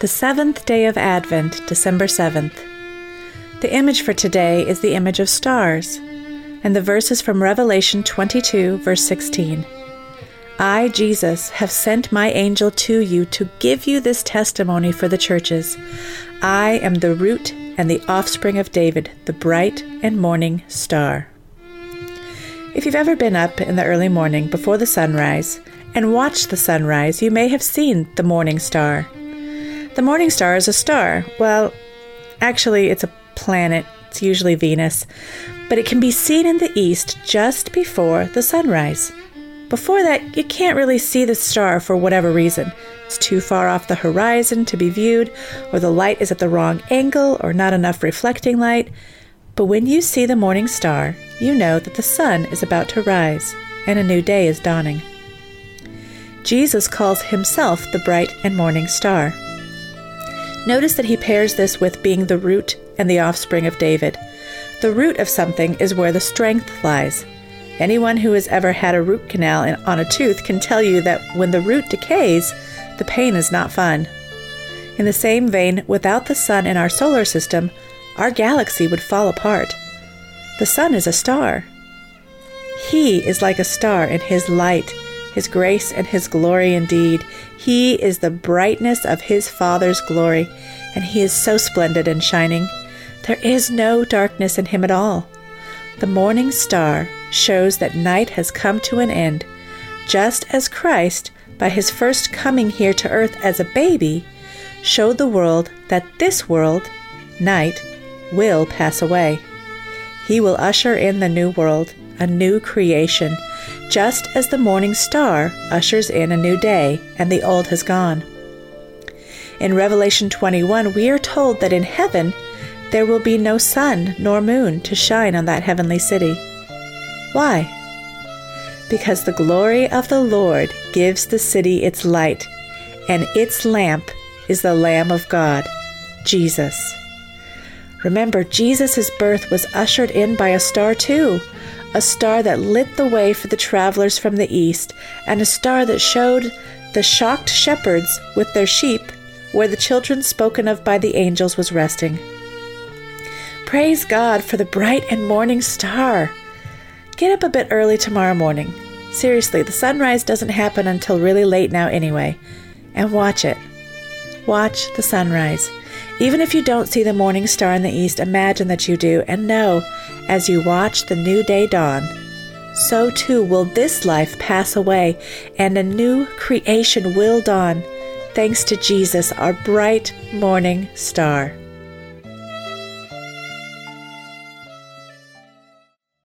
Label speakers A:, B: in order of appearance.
A: the seventh day of Advent, December 7th. The image for today is the image of stars, and the verse is from Revelation 22, verse 16. I, Jesus, have sent my angel to you to give you this testimony for the churches. I am the root and the offspring of David, the bright and morning star. If you've ever been up in the early morning before the sunrise and watched the sunrise, you may have seen the morning star. The morning star is a star. Well, actually, it's a planet. It's usually Venus, but it can be seen in the east just before the sunrise. Before that, you can't really see the star for whatever reason. It's too far off the horizon to be viewed, or the light is at the wrong angle, or not enough reflecting light. But when you see the morning star, you know that the sun is about to rise and a new day is dawning. Jesus calls himself the bright and morning star. Notice that he pairs this with being the root and the offspring of David. The root of something is where the strength lies. Anyone who has ever had a root canal on a tooth can tell you that when the root decays, the pain is not fun. In the same vein, without the sun in our solar system, our galaxy would fall apart. The sun is a star. He is like a star in his light, his grace, and his glory indeed. He is the brightness of his Father's glory, and he is so splendid and shining. There is no darkness in him at all. The morning star shows that night has come to an end, just as Christ, by his first coming here to earth as a baby, showed the world that this world, night, will pass away. He will usher in the new world, a new creation, just as the morning star ushers in a new day and the old has gone. In Revelation 21, we are told that in heaven, there will be no sun nor moon to shine on that heavenly city. Why? Because the glory of the Lord gives the city its light, and its lamp is the Lamb of God, Jesus. Remember, Jesus' birth was ushered in by a star, too, a star that lit the way for the travelers from the east, and a star that showed the shocked shepherds with their sheep where the children spoken of by the angels was resting. Praise God for the bright and morning star. Get up a bit early tomorrow morning. Seriously, the sunrise doesn't happen until really late now anyway. And watch it. Watch the sunrise. Even if you don't see the morning star in the east, imagine that you do, and know, as you watch the new day dawn, so too will this life pass away, and a new creation will dawn, thanks to Jesus, our bright morning star.